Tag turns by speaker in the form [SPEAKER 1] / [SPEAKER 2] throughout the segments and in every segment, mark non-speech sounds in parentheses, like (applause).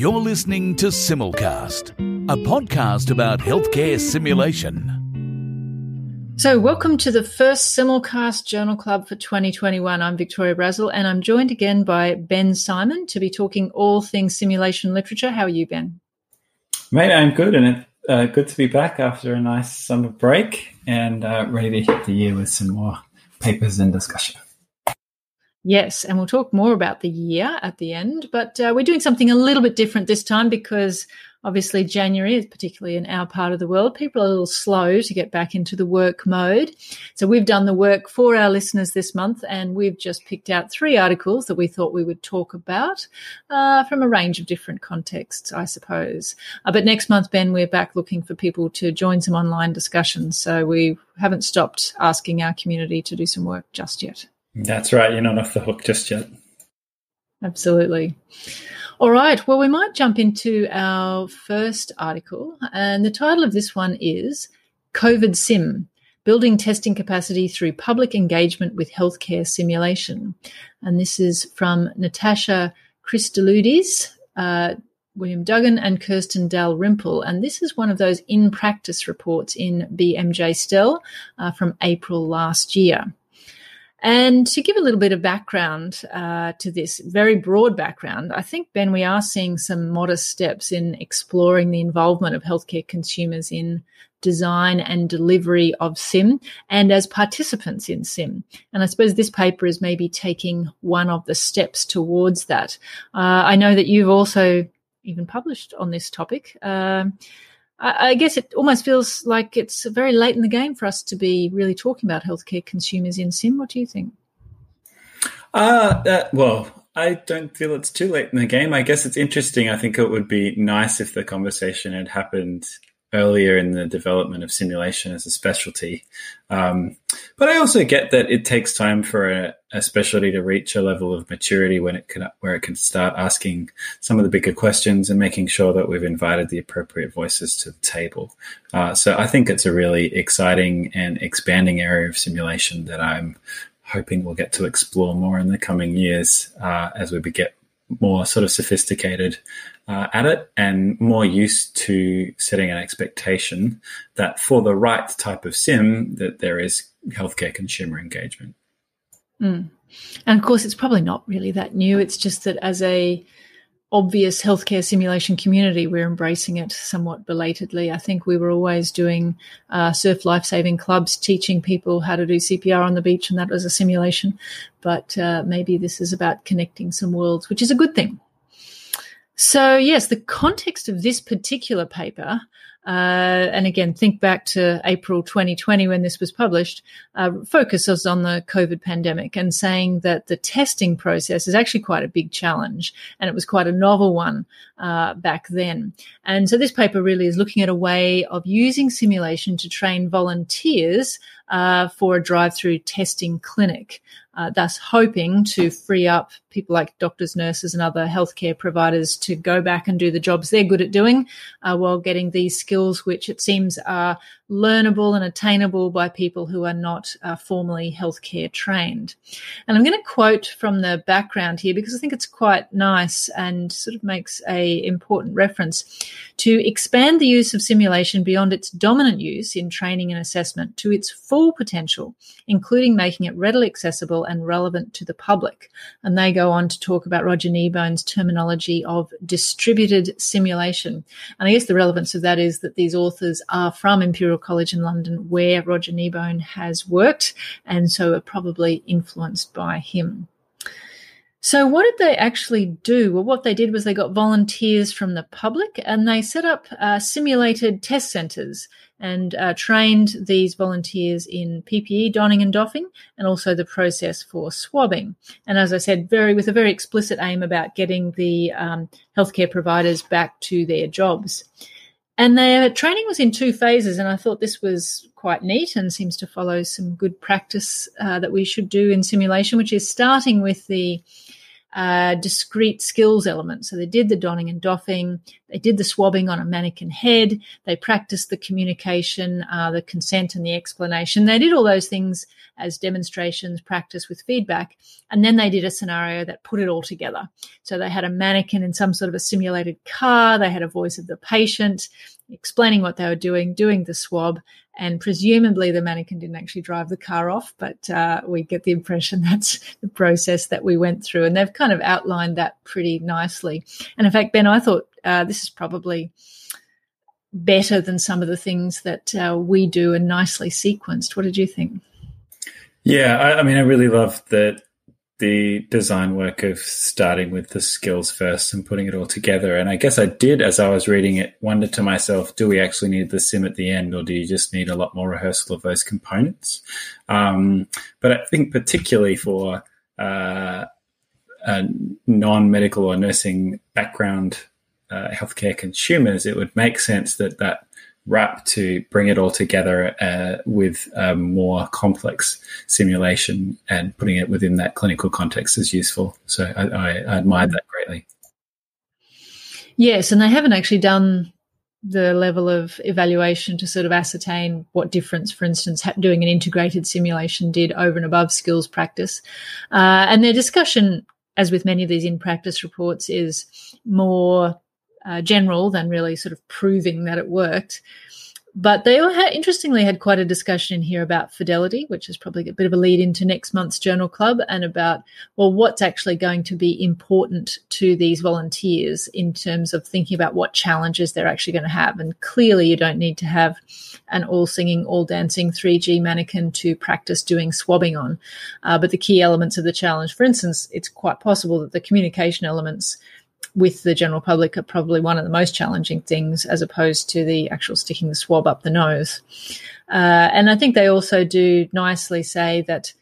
[SPEAKER 1] You're listening to Simulcast, a podcast about healthcare simulation.
[SPEAKER 2] So, welcome to the first Simulcast Journal Club for 2021. I'm Victoria Brazil, and I'm joined again by Ben Symon to be talking all things simulation literature. How are you, Ben?
[SPEAKER 3] Mate, I'm good, and it's uh, good to be back after a nice summer break and uh, ready to hit the year with some more papers and discussion.
[SPEAKER 2] Yes, and we'll talk more about the year at the end, but uh, we're doing something a little bit different this time because obviously January is particularly in our part of the world. People are a little slow to get back into the work mode. So we've done the work for our listeners this month and we've just picked out three articles that we thought we would talk about uh, from a range of different contexts, I suppose. Uh, but next month, Ben, we're back looking for people to join some online discussions. So we haven't stopped asking our community to do some work just yet.
[SPEAKER 3] That's right. You're not off the hook just yet.
[SPEAKER 2] Absolutely. All right. Well, we might jump into our first article. And the title of this one is COVID Sim Building Testing Capacity Through Public Engagement with Healthcare Simulation. And this is from Natasha Christodoulidis, uh, William Duggan, and Kirsten Dalrymple. And this is one of those in practice reports in BMJ STEL uh, from April last year. And to give a little bit of background uh, to this, very broad background, I think, Ben, we are seeing some modest steps in exploring the involvement of healthcare consumers in design and delivery of SIM and as participants in SIM. And I suppose this paper is maybe taking one of the steps towards that. Uh, I know that you've also even published on this topic. Uh, I, guess it almost feels like it's very late in the game for us to be really talking about healthcare consumers in SIM. What do you think?
[SPEAKER 3] Uh, well, I don't feel it's too late in the game. I guess it's interesting. I think it would be nice if the conversation had happened earlier in the development of simulation as a specialty. Um, but I also get that it takes time for a, a, specialty to reach a level of maturity when it can, where it can start asking some of the bigger questions and making sure that we've invited the appropriate voices to the table. Uh, so I think it's a really exciting and expanding area of simulation that I'm hoping we'll get to explore more in the coming years uh, as we get more sort of sophisticated uh, at it and more used to setting an expectation that for the right type of sim that there is healthcare consumer engagement.
[SPEAKER 2] Mm. And of course, it's probably not really that new. It's just that as a obvious healthcare simulation community, we're embracing it somewhat belatedly. I think we were always doing uh, surf life saving clubs, teaching people how to do CPR on the beach, and that was a simulation. But uh, maybe this is about connecting some worlds, which is a good thing. So, yes, the context of this particular paper, uh, and again, think back to April 2020 when this was published, uh, focuses on the COVID pandemic and saying that the testing process is actually quite a big challenge and it was quite a novel one uh, back then. And so this paper really is looking at a way of using simulation to train volunteers uh, for a drive-through testing clinic uh, thus hoping to free up people like doctors, nurses, and other healthcare providers to go back and do the jobs they're good at doing uh, while getting these skills, which it seems are learnable and attainable by people who are not uh, formally healthcare trained. And I'm going to quote from the background here because I think it's quite nice and sort of makes a important reference to expand the use of simulation beyond its dominant use in training and assessment to its full potential, including making it readily accessible and relevant to the public. And they go on to talk about Roger Kneebone's terminology of distributed simulation. And I guess the relevance of that is that these authors are from Imperial College in London, where Roger Kneebone has worked, and so are probably influenced by him. So, what did they actually do? Well, what they did was they got volunteers from the public and they set up uh, simulated test centres and uh, trained these volunteers in PPE donning and doffing and also the process for swabbing. And as I said, very with a very explicit aim about getting the um, healthcare providers back to their jobs. And their training was in two phases, and I thought this was quite neat and seems to follow some good practice uh, that we should do in simulation, which is starting with the uh, discrete skills elements. So they did the donning and doffing, they did the swabbing on a mannequin head, they practiced the communication, uh, the consent, and the explanation. They did all those things as demonstrations, practice with feedback, and then they did a scenario that put it all together. So they had a mannequin in some sort of a simulated car, they had a voice of the patient explaining what they were doing, doing the swab, and presumably the mannequin didn't actually drive the car off, but uh, we get the impression (laughs) that's the process that we went through. And they've kind of outlined that pretty nicely. And in fact, Ben, I thought uh, this is probably better than some of the things that uh, we do and nicely sequenced. What did you think?
[SPEAKER 3] Yeah, I, I mean, I really love that the design work of starting with the skills first and putting it all together. And I guess I did, as I was reading it, wonder to myself, do we actually need the sim at the end or do you just need a lot more rehearsal of those components? Um, but I think particularly for uh, non medical or nursing background uh, healthcare consumers, it would make sense that that wrap to bring it all together uh, with a more complex simulation and putting it within that clinical context is useful. So I, I, I admire that greatly.
[SPEAKER 2] Yes, and they haven't actually done the level of evaluation to sort of ascertain what difference, for instance, doing an integrated simulation did over and above skills practice. Uh, and their discussion, as with many of these in practice reports, is more uh, general than really sort of proving that it worked. But they all had, interestingly had quite a discussion in here about fidelity, which is probably a bit of a lead into next month's journal club, and about well, what's actually going to be important to these volunteers in terms of thinking about what challenges they're actually going to have. And clearly, you don't need to have an all singing, all dancing 3G mannequin to practice doing swabbing on. Uh, but the key elements of the challenge, for instance, it's quite possible that the communication elements with the general public are probably one of the most challenging things as opposed to the actual sticking the swab up the nose. Uh, and I think they also do nicely say that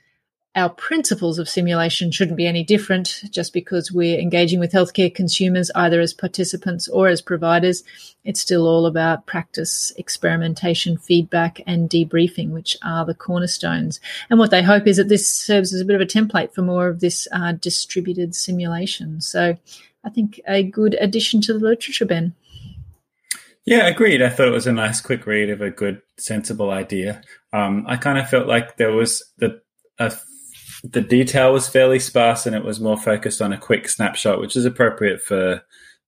[SPEAKER 2] our principles of simulation shouldn't be any different just because we're engaging with healthcare consumers either as participants or as providers. It's still all about practice, experimentation, feedback, and debriefing, which are the cornerstones. And what they hope is that this serves as a bit of a template for more of this uh, distributed simulation. So I think a good addition to the literature, Ben.
[SPEAKER 3] Yeah, agreed. I thought it was a nice, quick read of a good, sensible idea. Um, I kind of felt like there was the the detail was fairly sparse, and it was more focused on a quick snapshot, which is appropriate for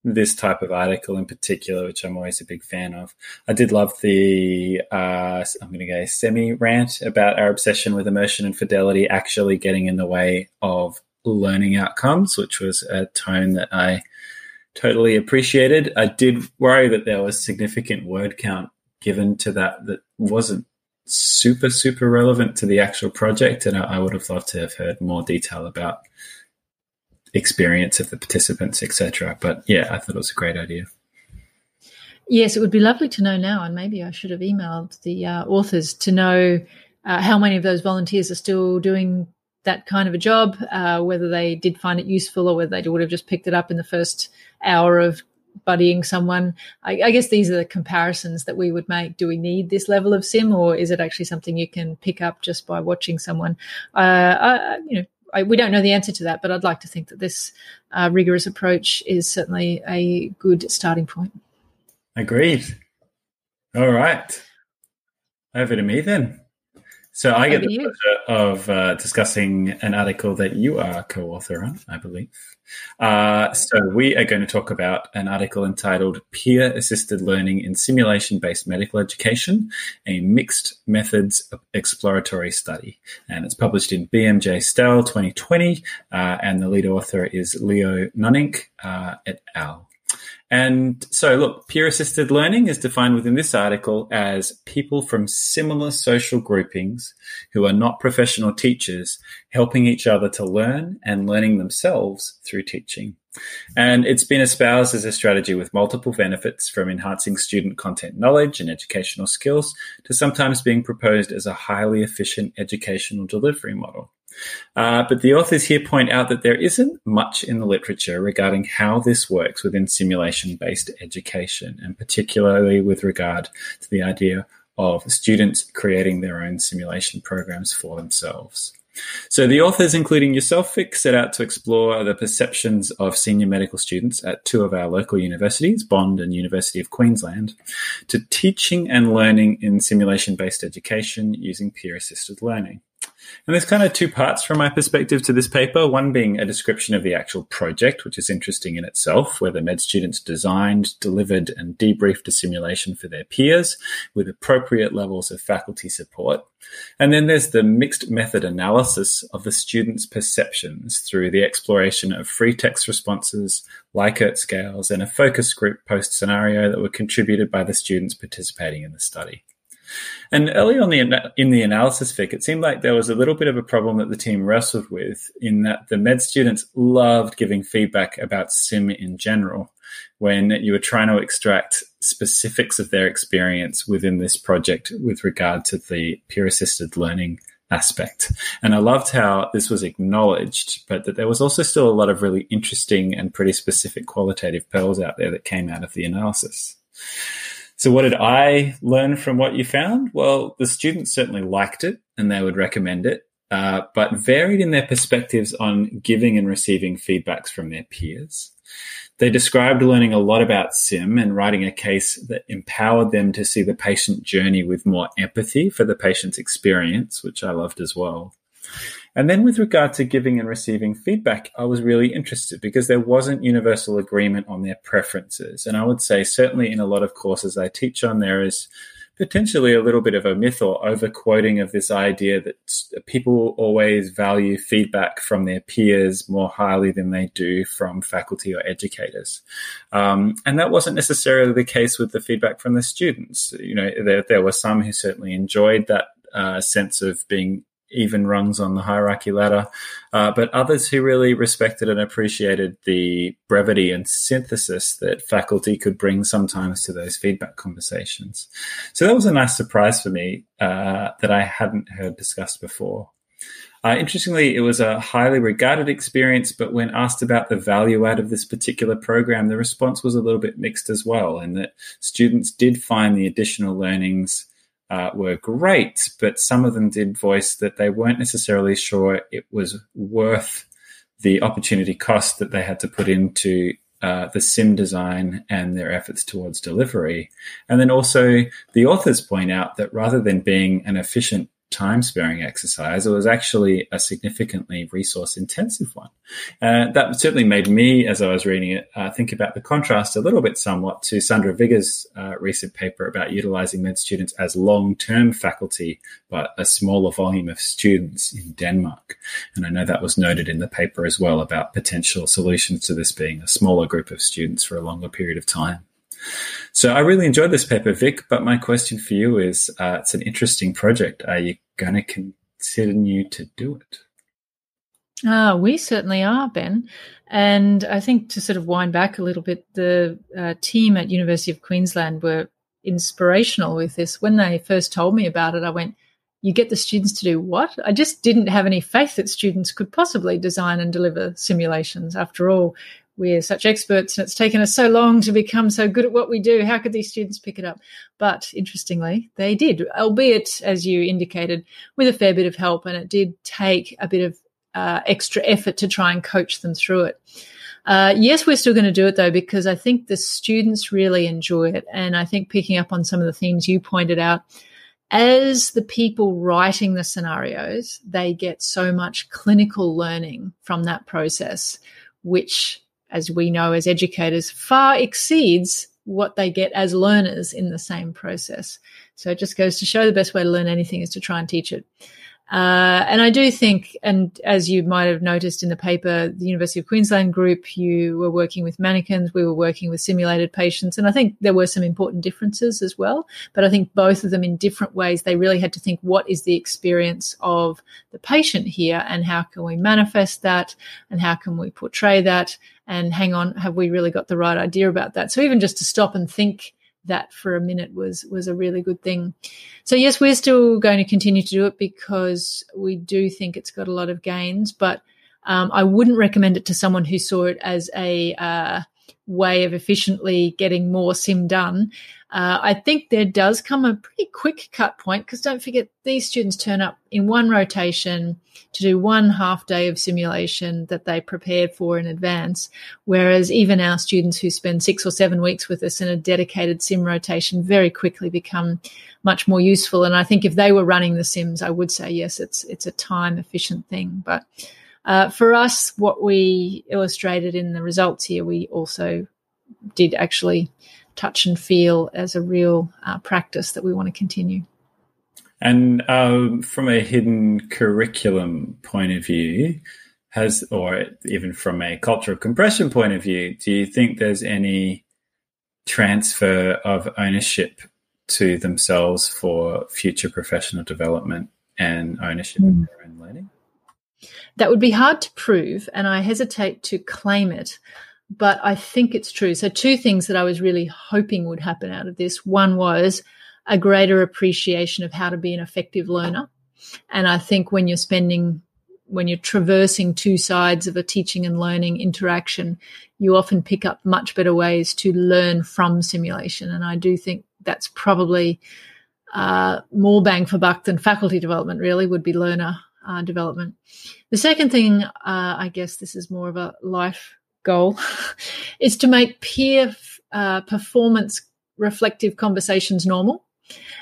[SPEAKER 3] this type of article in particular, which I'm always a big fan of. I did love the uh, I'm going to go semi rant about our obsession with immersion and fidelity actually getting in the way of learning outcomes, which was a tone that I totally appreciated. I did worry that there was significant word count given to that that wasn't super, super relevant to the actual project. And I, I would have loved to have heard more detail about experience of the participants, etc. But yeah, I thought it was a great idea.
[SPEAKER 2] Yes, it would be lovely to know now, and maybe I should have emailed the uh, authors to know uh, how many of those volunteers are still doing that kind of a job, uh, whether they did find it useful or whether they would have just picked it up in the first hour of buddying someone. I, I, guess these are the comparisons that we would make. Do we need this level of sim, or is it actually something you can pick up just by watching someone? Uh, I, you know, I, we don't know the answer to that, but I'd like to think that this uh, rigorous approach is certainly a good starting point.
[SPEAKER 3] Agreed. All right. Over to me then. So I get the pleasure of uh, discussing an article that you are co-author on, I believe. Uh, so we are going to talk about an article entitled "Peer Assisted Learning in Simulation-Based Medical Education: A Mixed Methods Exploratory Study," and it's published in BMJ STEL 2020, uh, and the lead author is Leo Nunnink uh, et al. And so, look, peer assisted learning is defined within this article as people from similar social groupings who are not professional teachers helping each other to learn and learning themselves through teaching. And it's been espoused as a strategy with multiple benefits from enhancing student content knowledge and educational skills to sometimes being proposed as a highly efficient educational delivery model. Uh, but the authors here point out that there isn't much in the literature regarding how this works within simulation based education, and particularly with regard to the idea of students creating their own simulation programs for themselves. So the authors, including yourself, Vic, set out to explore the perceptions of senior medical students at two of our local universities, Bond and University of Queensland, to teaching and learning in simulation-based education using peer-assisted learning. And there's kind of two parts from my perspective to this paper. One being a description of the actual project, which is interesting in itself, where the med students designed, delivered, and debriefed a simulation for their peers with appropriate levels of faculty support. And then there's the mixed method analysis of the students' perceptions through the exploration of free text responses, Likert scales, and a focus group post scenario that were contributed by the students participating in the study. And early on the, in the analysis Vic, it seemed like there was a little bit of a problem that the team wrestled with in that the med students loved giving feedback about sim in general when you were trying to extract specifics of their experience within this project with regard to the peer assisted learning aspect. And I loved how this was acknowledged, but that there was also still a lot of really interesting and pretty specific qualitative pearls out there that came out of the analysis. So, what did I learn from what you found? Well, the students certainly liked it and they would recommend it, uh, but varied in their perspectives on giving and receiving feedbacks from their peers. They described learning a lot about SIM and writing a case that empowered them to see the patient journey with more empathy for the patient's experience, which I loved as well. And then with regard to giving and receiving feedback, I was really interested because there wasn't universal agreement on their preferences. And I would say certainly in a lot of courses I teach on, there is potentially a little bit of a myth or overquoting of this idea that people always value feedback from their peers more highly than they do from faculty or educators. Um, and that wasn't necessarily the case with the feedback from the students. You know, there, there were some who certainly enjoyed that uh, sense of being even rungs on the hierarchy ladder, uh, but others who really respected and appreciated the brevity and synthesis that faculty could bring sometimes to those feedback conversations. So that was a nice surprise for me uh, that I hadn't heard discussed before. Uh, interestingly, it was a highly regarded experience, but when asked about the value add of this particular program, the response was a little bit mixed as well, in that students did find the additional learnings uh, were great, but some of them did voice that they weren't necessarily sure it was worth the opportunity cost that they had to put into uh, the sim design and their efforts towards delivery. And then also the authors point out that rather than being an efficient time sparing exercise. It was actually a significantly resource intensive one. Uh, that certainly made me, as I was reading it, uh, think about the contrast a little bit somewhat to Sandra Viggers' uh, recent paper about utilizing med students as long term faculty, but a smaller volume of students in Denmark. And I know that was noted in the paper as well about potential solutions to this being a smaller group of students for a longer period of time. So I really enjoyed this paper, Vic. But my question for you is: uh, It's an interesting project. Are you going to continue to do it?
[SPEAKER 2] Ah, we certainly are, Ben. And I think to sort of wind back a little bit, the uh, team at University of Queensland were inspirational with this. When they first told me about it, I went, "You get the students to do what?" I just didn't have any faith that students could possibly design and deliver simulations. After all, we're such experts and it's taken us so long to become so good at what we do. How could these students pick it up? But interestingly, they did, albeit, as you indicated, with a fair bit of help. And it did take a bit of uh, extra effort to try and coach them through it. Uh, yes, we're still going to do it though, because I think the students really enjoy it. And I think picking up on some of the themes you pointed out, as the people writing the scenarios, they get so much clinical learning from that process, which as we know as educators, far exceeds what they get as learners in the same process. So it just goes to show the best way to learn anything is to try and teach it. Uh, and I do think, and as you might have noticed in the paper, the University of Queensland group, you were working with mannequins, we were working with simulated patients, and I think there were some important differences as well. But I think both of them in different ways, they really had to think what is the experience of the patient here and how can we manifest that and how can we portray that and hang on, have we really got the right idea about that? So even just to stop and think that for a minute was was a really good thing. So yes, we're still going to continue to do it because we do think it's got a lot of gains, but um, I wouldn't recommend it to someone who saw it as a uh, way of efficiently getting more sim done. Uh, I think there does come a pretty quick cut point because don't forget these students turn up in one rotation to do one half day of simulation that they prepared for in advance. Whereas even our students who spend six or seven weeks with us in a dedicated sim rotation very quickly become much more useful. And I think if they were running the sims, I would say yes, it's it's a time efficient thing. But uh, for us, what we illustrated in the results here, we also did actually touch and feel as a real uh, practice that we want to continue.
[SPEAKER 3] And um, from a hidden curriculum point of view, has or even from a cultural compression point of view, do you think there's any transfer of ownership to themselves for future professional development and ownership mm. of their own?
[SPEAKER 2] That would be hard to prove, and I hesitate to claim it but I think it's true. So, two things that I was really hoping would happen out of this one was a greater appreciation of how to be an effective learner. And I think when you're spending, when you're traversing two sides of a teaching and learning interaction, you often pick up much better ways to learn from simulation. And I do think that's probably uh, more bang for buck than faculty development, really, would be learner uh, development. The second thing, uh, I guess this is more of a life goal (laughs) is to make peer uh, performance reflective conversations normal.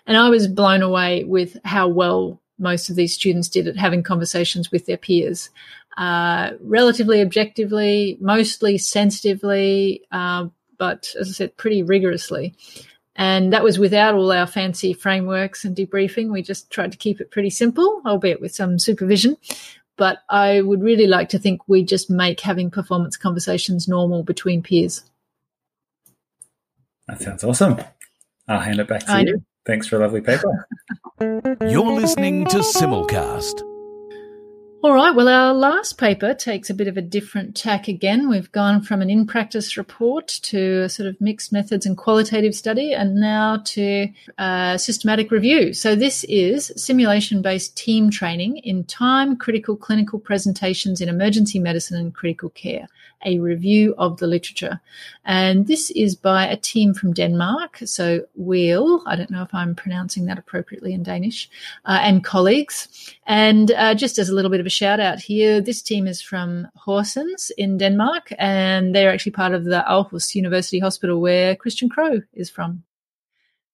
[SPEAKER 2] And I was blown away with how well most of these students did at having conversations with their peers, uh, relatively objectively, mostly sensitively, uh, but as I said, pretty rigorously. And that was without all our fancy frameworks and debriefing. We just tried to keep it pretty simple, albeit with some supervision. But I would really like to think we just make having performance conversations normal between peers.
[SPEAKER 3] That sounds awesome. I'll hand it back to I you. Know. Thanks for a lovely paper. (laughs)
[SPEAKER 1] You're listening to Simulcast.
[SPEAKER 2] All right. Well, our last paper takes a bit of a different tack again. We've gone from an in practice report to a sort of mixed methods and qualitative study, and now to a systematic review. So, this is simulation based team training in time critical clinical presentations in emergency medicine and critical care a review of the literature. And this is by a team from Denmark. So, Wheel, I don't know if I'm pronouncing that appropriately in Danish, uh, and colleagues. And uh, just as a little bit of a shout out here, this team is from Horsens in Denmark, and they're actually part of the Aarhus University Hospital where Kristian Krogh is from.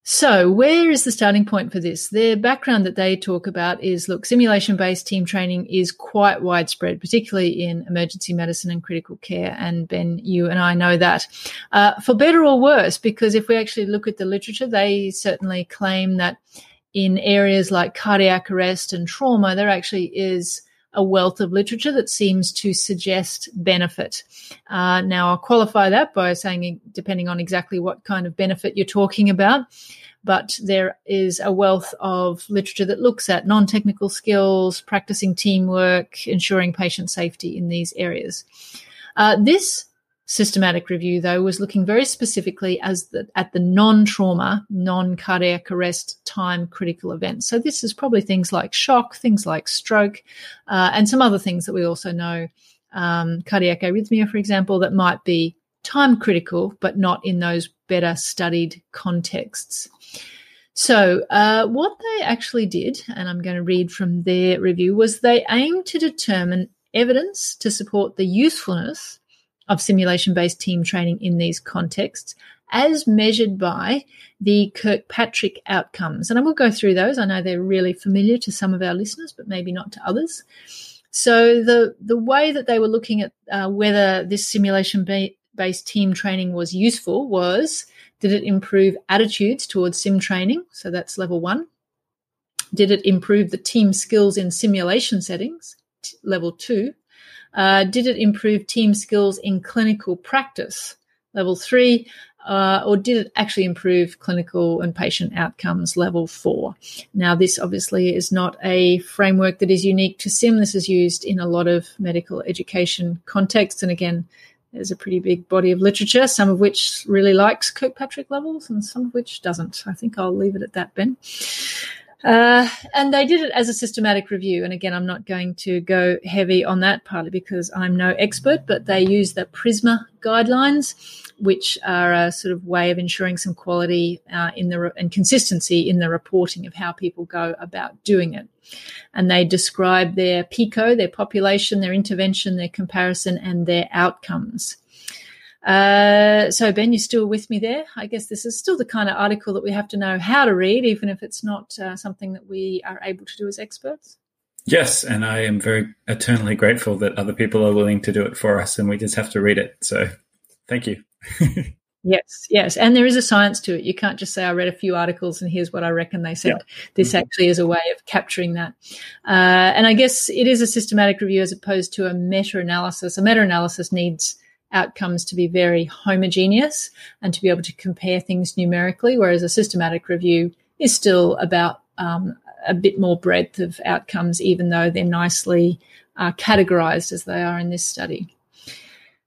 [SPEAKER 2] So, where is the starting point for this? Their background that they talk about is look, simulation based team training is quite widespread, particularly in emergency medicine and critical care. And Ben, you and I know that uh, for better or worse, because if we actually look at the literature, they certainly claim that in areas like cardiac arrest and trauma, there actually is a wealth of literature that seems to suggest benefit. Uh, now, I'll qualify that by saying, depending on exactly what kind of benefit you're talking about, but there is a wealth of literature that looks at non technical skills, practicing teamwork, ensuring patient safety in these areas. Uh, this systematic review, though, was looking very specifically as the, at the non-trauma, non-cardiac arrest time critical events. So this is probably things like shock, things like stroke, uh, and some other things that we also know, um, cardiac arrhythmia, for example, that might be time critical, but not in those better studied contexts. So, uh, what they actually did, and I'm going to read from their review, was they aimed to determine evidence to support the usefulness of simulation based team training in these contexts as measured by the Kirkpatrick outcomes. And I will go through those. I know they're really familiar to some of our listeners, but maybe not to others. So the the way that they were looking at uh, whether this simulation based team training was useful was did it improve attitudes towards sim training? So that's level one. Did it improve the team skills in simulation settings? Level two. Uh, did it improve team skills in clinical practice? Level three. Uh, or did it actually improve clinical and patient outcomes level four? Now, this obviously is not a framework that is unique to SIM. This is used in a lot of medical education contexts. And again, there's a pretty big body of literature, some of which really likes Kirkpatrick levels and some of which doesn't. I think I'll leave it at that, Ben. Uh, and they did it as a systematic review. And again, I'm not going to go heavy on that partly because I'm no expert, but they use the PRISMA guidelines, which are a sort of way of ensuring some quality uh, in the re- and consistency in the reporting of how people go about doing it. And they describe their PICO, their population, their intervention, their comparison, and their outcomes. Uh, so, Ben, you're still with me there. I guess this is still the kind of article that we have to know how to read, even if it's not uh, something that we are able to do as experts.
[SPEAKER 3] Yes, and I am very eternally grateful that other people are willing to do it for us, and we just have to read it. So, thank you. (laughs)
[SPEAKER 2] yes, yes, and there is a science to it. You can't just say I read a few articles and here's what I reckon they said. Yeah. This mm-hmm. actually is a way of capturing that, uh, and I guess it is a systematic review as opposed to a meta-analysis. A meta-analysis needs outcomes to be very homogeneous and to be able to compare things numerically, whereas a systematic review is still about um, a bit more breadth of outcomes, even though they're nicely uh, categorized as they are in this study.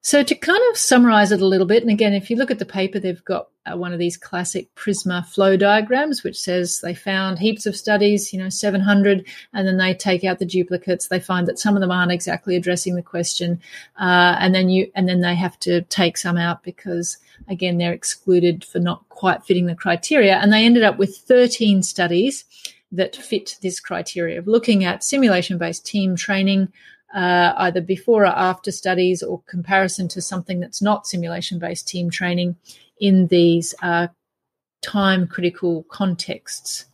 [SPEAKER 2] So, to kind of summarize it a little bit, and again, if you look at the paper, they've got uh, one of these classic Prisma flow diagrams, which says they found heaps of studies, you know, 700, and then they take out the duplicates. They find that some of them aren't exactly addressing the question, uh, and then you, and then they have to take some out because, again, they're excluded for not quite fitting the criteria. And they ended up with 13 studies that fit this criteria of looking at simulation based team training, uh, either before or after studies or comparison to something that's not simulation based team training in these uh, time critical contexts.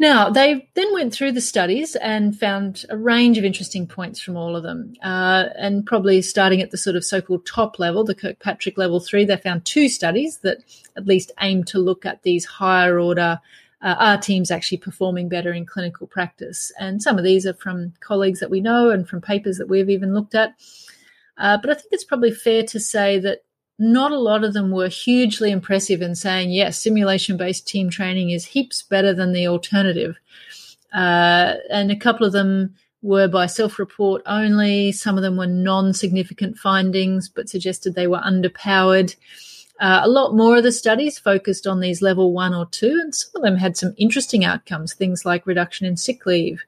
[SPEAKER 2] Now, they then went through the studies and found a range of interesting points from all of them. Uh, and probably starting at the sort of so called top level, the Kirkpatrick level three, they found two studies that at least aim to look at these higher order uh, are teams actually performing better in clinical practice? And some of these are from colleagues that we know and from papers that we've even looked at. Uh, but I think it's probably fair to say that not a lot of them were hugely impressive in saying, yes, simulation based team training is heaps better than the alternative. Uh, and a couple of them were by self report only. Some of them were non significant findings, but suggested they were underpowered. Uh, a lot more of the studies focused on these level one or two, and some of them had some interesting outcomes, things like reduction in sick leave,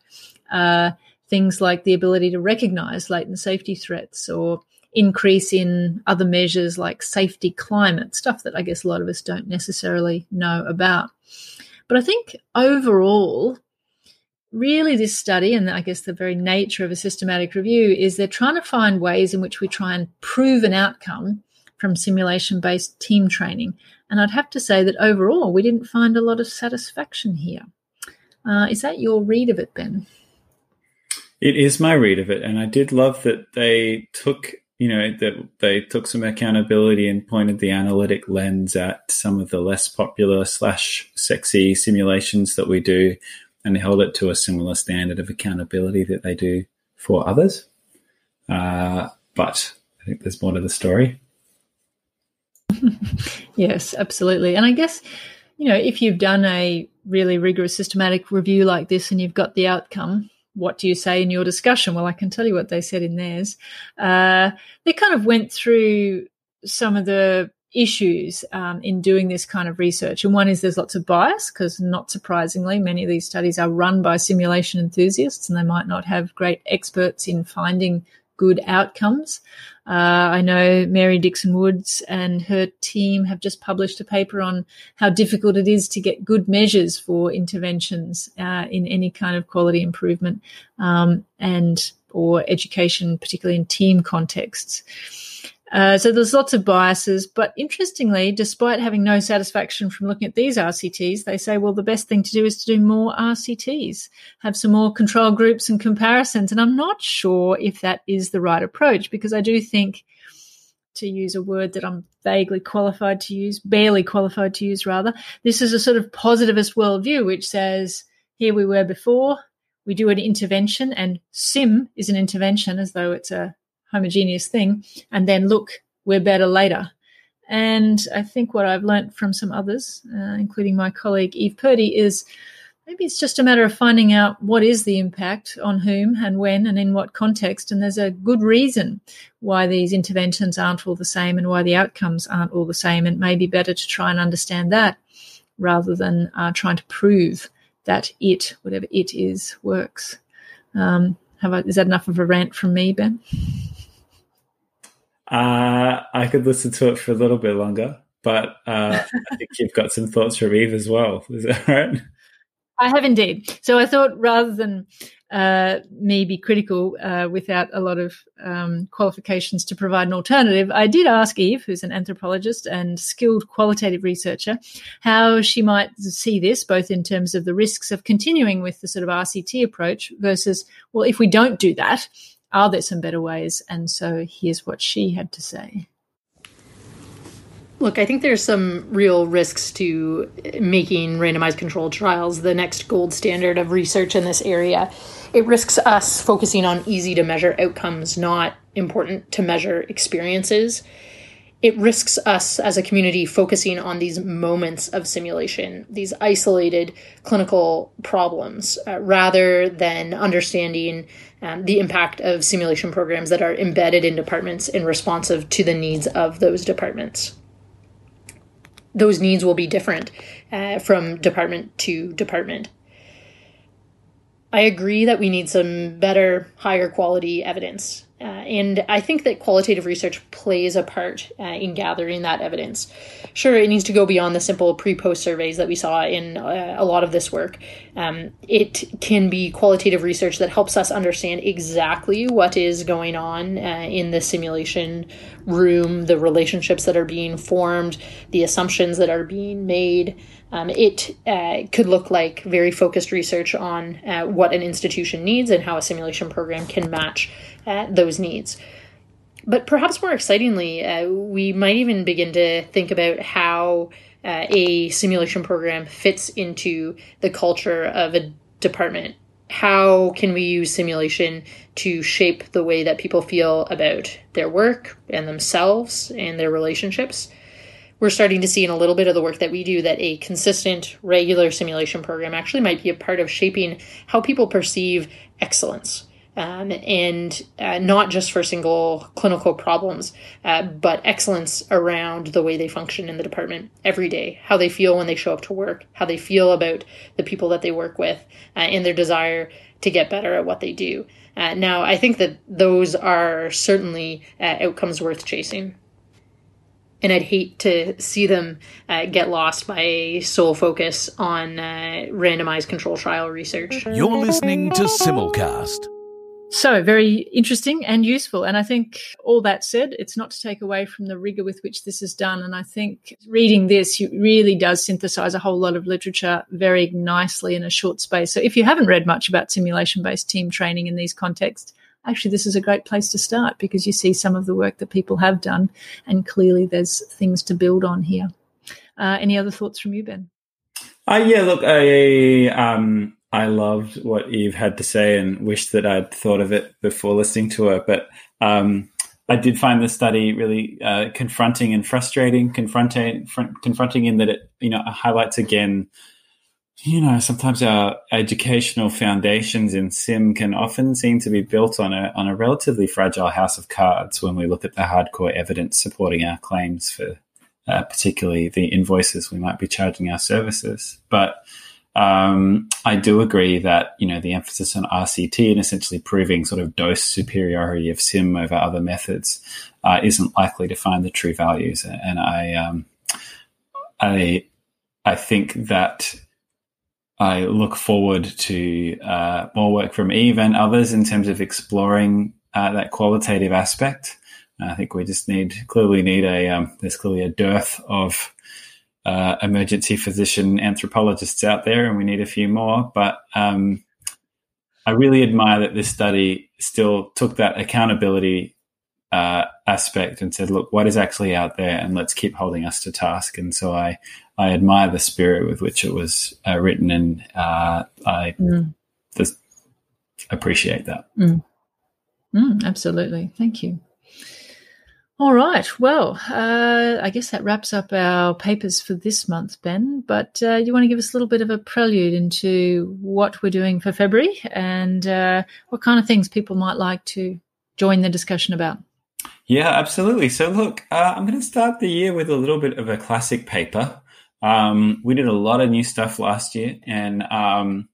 [SPEAKER 2] uh, things like the ability to recognize latent safety threats or increase in other measures like safety climate, stuff that I guess a lot of us don't necessarily know about. But I think overall, really this study, and I guess the very nature of a systematic review, is they're trying to find ways in which we try and prove an outcome from simulation based team training. And I'd have to say that overall, we didn't find a lot of satisfaction here. Uh, is that your read of it, Ben?
[SPEAKER 3] It is my read of it. And I did love that they took, you know, that they took some accountability and pointed the analytic lens at some of the less popular slash sexy simulations that we do and held it to a similar standard of accountability that they do for others. Uh, but I think there's more to the story. (laughs)
[SPEAKER 2] yes, absolutely. And I guess, you know, if you've done a really rigorous systematic review like this and you've got the outcome, what do you say in your discussion? Well, I can tell you what they said in theirs. Uh, they kind of went through some of the issues um, in doing this kind of research. And one is there's lots of bias because, not surprisingly, many of these studies are run by simulation enthusiasts and they might not have great experts in finding good outcomes. Uh, I know Mary Dixon Woods and her team have just published a paper on how difficult it is to get good measures for interventions uh, in any kind of quality improvement um, and or education, particularly in team contexts. Uh, so there's lots of biases, but interestingly, despite having no satisfaction from looking at these RCTs, they say, well, the best thing to do is to do more RCTs, have some more control groups and comparisons. And I'm not sure if that is the right approach because I do think, to use a word that I'm vaguely qualified to use, barely qualified to use rather, this is a sort of positivist worldview which says, here we were before, we do an intervention, and sim is an intervention as though it's a homogeneous thing, and then look, we're better later. And I think what I've learnt from some others, uh, including my colleague Eve Purdy, is maybe it's just a matter of finding out what is the impact on whom and when and in what context. And there's a good reason why these interventions aren't all the same and why the outcomes aren't all the same. And it may be better to try and understand that rather than uh, trying to prove that it, whatever it is, works. Um, have I, is that enough of a rant from me, Ben?
[SPEAKER 3] Uh, I could listen to it for a little bit longer, but uh, (laughs) I think you've got some thoughts from Eve as well. (laughs) Is that right?
[SPEAKER 2] I have indeed. So I thought rather than uh, me be critical uh, without a lot of um, qualifications to provide an alternative, I did ask Eve, who's an anthropologist and skilled qualitative researcher, how she might see this, both in terms of the risks of continuing with the sort of RCT approach versus, well, if we don't do that, are there some better ways? And so here's what she had to say.
[SPEAKER 4] Look, I think there's some real risks to making randomized controlled trials the next gold standard of research in this area. It risks us focusing on easy to measure outcomes, not important to measure experiences. It risks us as a community focusing on these moments of simulation, these isolated clinical problems, uh, rather than understanding um, the impact of simulation programs that are embedded in departments and responsive to the needs of those departments. Those needs will be different uh, from department to department. I agree that we need some better, higher quality evidence uh, and I think that qualitative research plays a part uh, in gathering that evidence. Sure, it needs to go beyond the simple pre post surveys that we saw in uh, a lot of this work. Um, it can be qualitative research that helps us understand exactly what is going on uh, in the simulation room, the relationships that are being formed, the assumptions that are being made. Um, it uh, could look like very focused research on uh, what an institution needs and how a simulation program can match uh, those needs. But perhaps more excitingly, uh, we might even begin to think about how uh, a simulation program fits into the culture of a department. How can we use simulation to shape the way that people feel about their work and themselves and their relationships? we're starting to see in a little bit of the work that we do that a consistent, regular simulation program actually might be a part of shaping how people perceive excellence. Um, and uh, not just for single clinical problems, uh, but excellence around the way they function in the department every day, how they feel when they show up to work, how they feel about the people that they work with, uh, and their desire to get better at what they do. Uh, now, I think that those are certainly uh, outcomes worth chasing and I'd hate to see them uh, get lost by a sole focus on randomized control trial research.
[SPEAKER 1] You're listening to Simulcast.
[SPEAKER 2] So, very interesting and useful. And I think all that said, it's not to take away from the rigor with which this is done. And I think reading this really does synthesize a whole lot of literature very nicely in a short space. So, if you haven't read much about simulation based team training in these contexts, actually this is a great place to start because you see some of the work that people have done and clearly there's things to build on here uh, any other thoughts from you ben
[SPEAKER 3] uh, yeah look i um, i loved what eve had to say and wish that i'd thought of it before listening to her but um, I did find the study really uh, confronting and frustrating, confronting, fr- confronting in that it, you know, highlights again you know, sometimes our educational foundations in sim can often seem to be built on a on a relatively fragile house of cards when we look at the hardcore evidence supporting our claims for uh, particularly the invoices we might be charging our services. But um, I do agree that you know the emphasis on RCT and essentially proving sort of dose superiority of sim over other methods uh, isn't likely to find the true values, and I um, I I think that I look forward to uh, more work from Eve and others in terms of exploring uh, that qualitative aspect. I think we just need clearly need a um, there's clearly a dearth of uh, emergency physician anthropologists out there, and we need a few more. But um, I really admire that this study still took that accountability uh, aspect and said, "Look, what is actually out there, and let's keep holding us to task." And so I I admire the spirit with which it was uh, written, and uh, I mm. just appreciate that.
[SPEAKER 2] Mm. Mm, absolutely, thank you. All right. Well, uh, I guess that wraps up our papers for this month, Ben. But uh, you want to give us a little bit of a prelude into what we're doing for February and uh, what kind of things people might like to join the discussion about?
[SPEAKER 3] Yeah, absolutely. So, look, uh, I'm going to start the year with a little bit of a classic paper Um, we did a lot of new stuff last year, and um,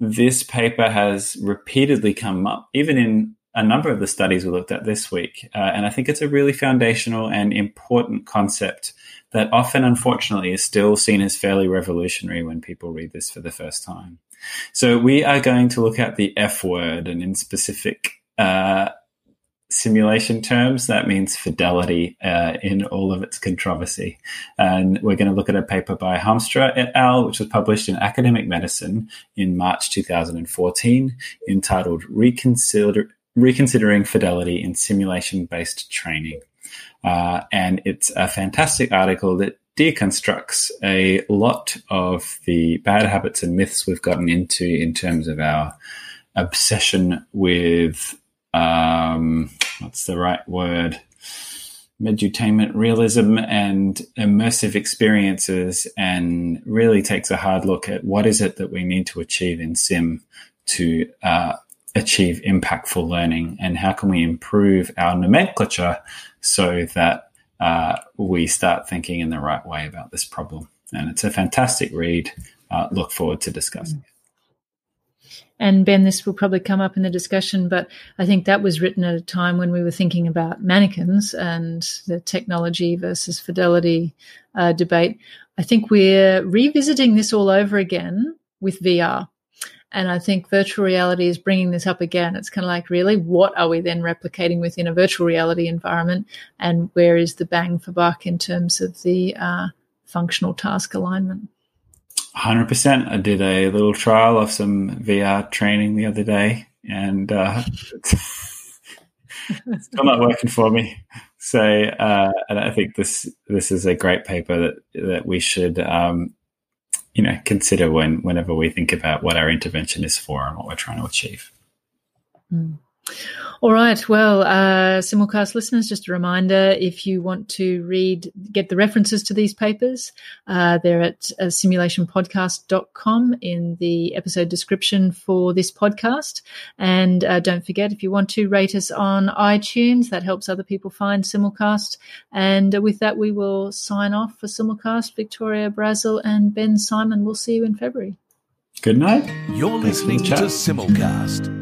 [SPEAKER 3] this paper has repeatedly come up, even in a number of the studies we looked at this week. Uh, and I think it's a really foundational and important concept that often, unfortunately, is still seen as fairly revolutionary when people read this for the first time. So we are going to look at the F word, and in specific uh, simulation terms, that means fidelity uh, in all of its controversy. And we're going to look at a paper by Hamstra et al., which was published in Academic Medicine in March 2014, entitled Reconsider- Reconsidering Fidelity in Simulation Based Training. Uh, and it's a fantastic article that deconstructs a lot of the bad habits and myths we've gotten into in terms of our obsession with um, what's the right word? Medutainment realism and immersive experiences, and really takes a hard look at what is it that we need to achieve in sim to uh, achieve impactful learning, and how can we improve our nomenclature so that uh, we start thinking in the right way about this problem. And it's a fantastic read. Uh, look forward to discussing it.
[SPEAKER 2] And Ben, this will probably come up in the discussion, but I think that was written at a time when we were thinking about mannequins and the technology versus fidelity uh, debate. I think we're revisiting this all over again with VR. And I think virtual reality is bringing this up again. It's kind of like, really, what are we then replicating within a virtual reality environment? And where is the bang for buck in terms of the uh, functional task alignment?
[SPEAKER 3] 100%. I did a little trial of some VR training the other day, and uh, (laughs) it's still not working for me. So, uh, and I think this this is a great paper that that we should, um, you know, consider when whenever we think about what our intervention is for and what we're trying to achieve.
[SPEAKER 2] Mm. All right. Well, uh, simulcast listeners, just a reminder if you want to read, get the references to these papers, uh, they're at uh, simulationpodcast.com in the episode description for this podcast. And uh, don't forget, if you want to rate us on iTunes, that helps other people find Simulcast. And with that, we will sign off for Simulcast. Victoria Brazil and Ben Symon. We'll see you in February.
[SPEAKER 3] Good night.
[SPEAKER 1] You're listening to Simulcast